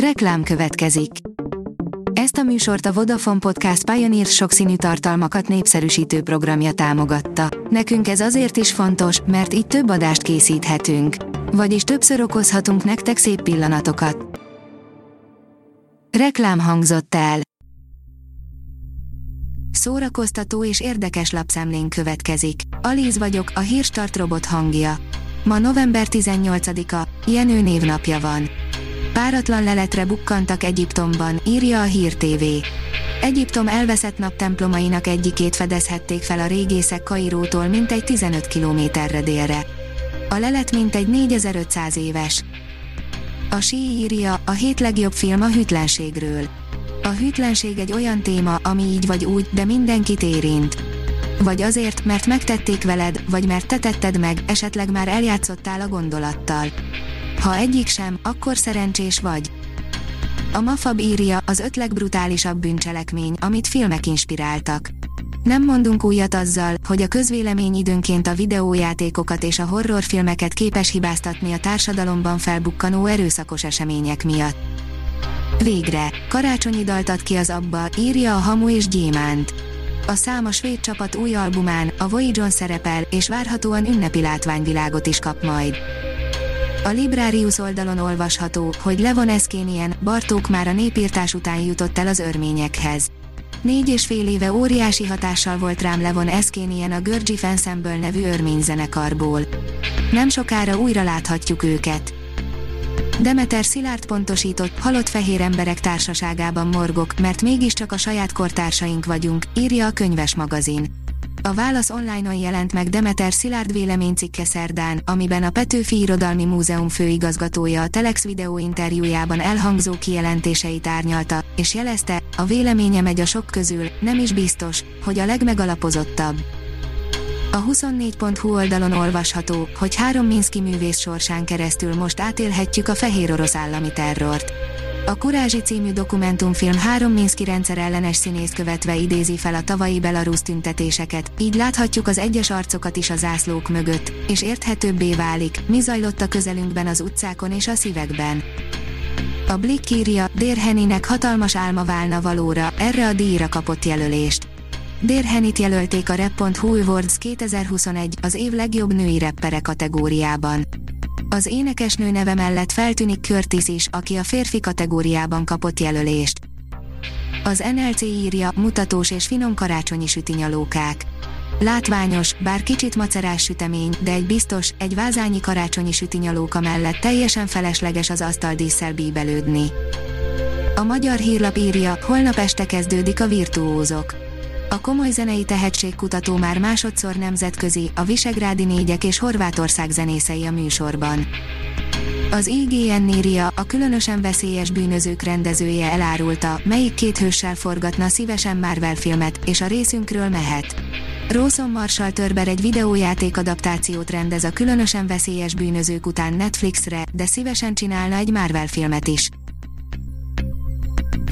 Reklám következik. Ezt a műsort a Vodafone Podcast Pioneer sokszínű tartalmakat népszerűsítő programja támogatta. Nekünk ez azért is fontos, mert így több adást készíthetünk. Vagyis többször okozhatunk nektek szép pillanatokat. Reklám hangzott el. Szórakoztató és érdekes lapszemlén következik. Alíz vagyok, a hírstart robot hangja. Ma november 18-a, Jenő névnapja van. Páratlan leletre bukkantak Egyiptomban, írja a Hír TV. Egyiptom elveszett naptemplomainak egyikét fedezhették fel a régészek Kairótól mintegy 15 kilométerre délre. A lelet mintegy 4500 éves. A sí írja, a hét legjobb film a hűtlenségről. A hűtlenség egy olyan téma, ami így vagy úgy, de mindenkit érint. Vagy azért, mert megtették veled, vagy mert te tetted meg, esetleg már eljátszottál a gondolattal. Ha egyik sem, akkor szerencsés vagy. A Mafab írja az öt legbrutálisabb bűncselekmény, amit filmek inspiráltak. Nem mondunk újat azzal, hogy a közvélemény időnként a videójátékokat és a horrorfilmeket képes hibáztatni a társadalomban felbukkanó erőszakos események miatt. Végre, karácsonyi dalt ad ki az abba, írja a Hamu és Gyémánt. A szám a svéd csapat új albumán, a Voyager szerepel, és várhatóan ünnepi látványvilágot is kap majd. A Librarius oldalon olvasható, hogy Levon Eszkénien, Bartók már a népírtás után jutott el az örményekhez. Négy és fél éve óriási hatással volt rám Levon Eszkénien a Görgyi Ensemble nevű örményzenekarból. Nem sokára újra láthatjuk őket. Demeter Szilárd pontosított, halott fehér emberek társaságában morgok, mert mégiscsak a saját kortársaink vagyunk, írja a könyves magazin. A Válasz online-on jelent meg Demeter Szilárd véleménycikke szerdán, amiben a Petőfi Irodalmi Múzeum főigazgatója a Telex videó interjújában elhangzó kijelentéseit árnyalta, és jelezte, a véleménye megy a sok közül, nem is biztos, hogy a legmegalapozottabb. A 24.hu oldalon olvasható, hogy három Minszki művész sorsán keresztül most átélhetjük a fehér orosz állami terrort. A Kurázsi című dokumentumfilm három Minszki rendszer ellenes színész követve idézi fel a tavalyi belarusz tüntetéseket, így láthatjuk az egyes arcokat is a zászlók mögött, és érthetőbbé válik, mi zajlott a közelünkben az utcákon és a szívekben. A Blick írja, Dérheninek hatalmas álma válna valóra, erre a díjra kapott jelölést. Dérhenit jelölték a Rap.hu Awards 2021 az év legjobb női reppere kategóriában. Az énekesnő neve mellett feltűnik Curtis is, aki a férfi kategóriában kapott jelölést. Az NLC írja, mutatós és finom karácsonyi sütinyalókák. Látványos, bár kicsit macerás sütemény, de egy biztos, egy vázányi karácsonyi sütinyalóka mellett teljesen felesleges az asztaldísszel bíbelődni. A magyar hírlap írja, holnap este kezdődik a virtuózok. A komoly zenei tehetségkutató már másodszor nemzetközi, a Visegrádi négyek és Horvátország zenészei a műsorban. Az IGN írja, a különösen veszélyes bűnözők rendezője elárulta, melyik két hőssel forgatna szívesen Marvel filmet, és a részünkről mehet. Rawson Marshall Törber egy videójáték adaptációt rendez a különösen veszélyes bűnözők után Netflixre, de szívesen csinálna egy Marvel filmet is.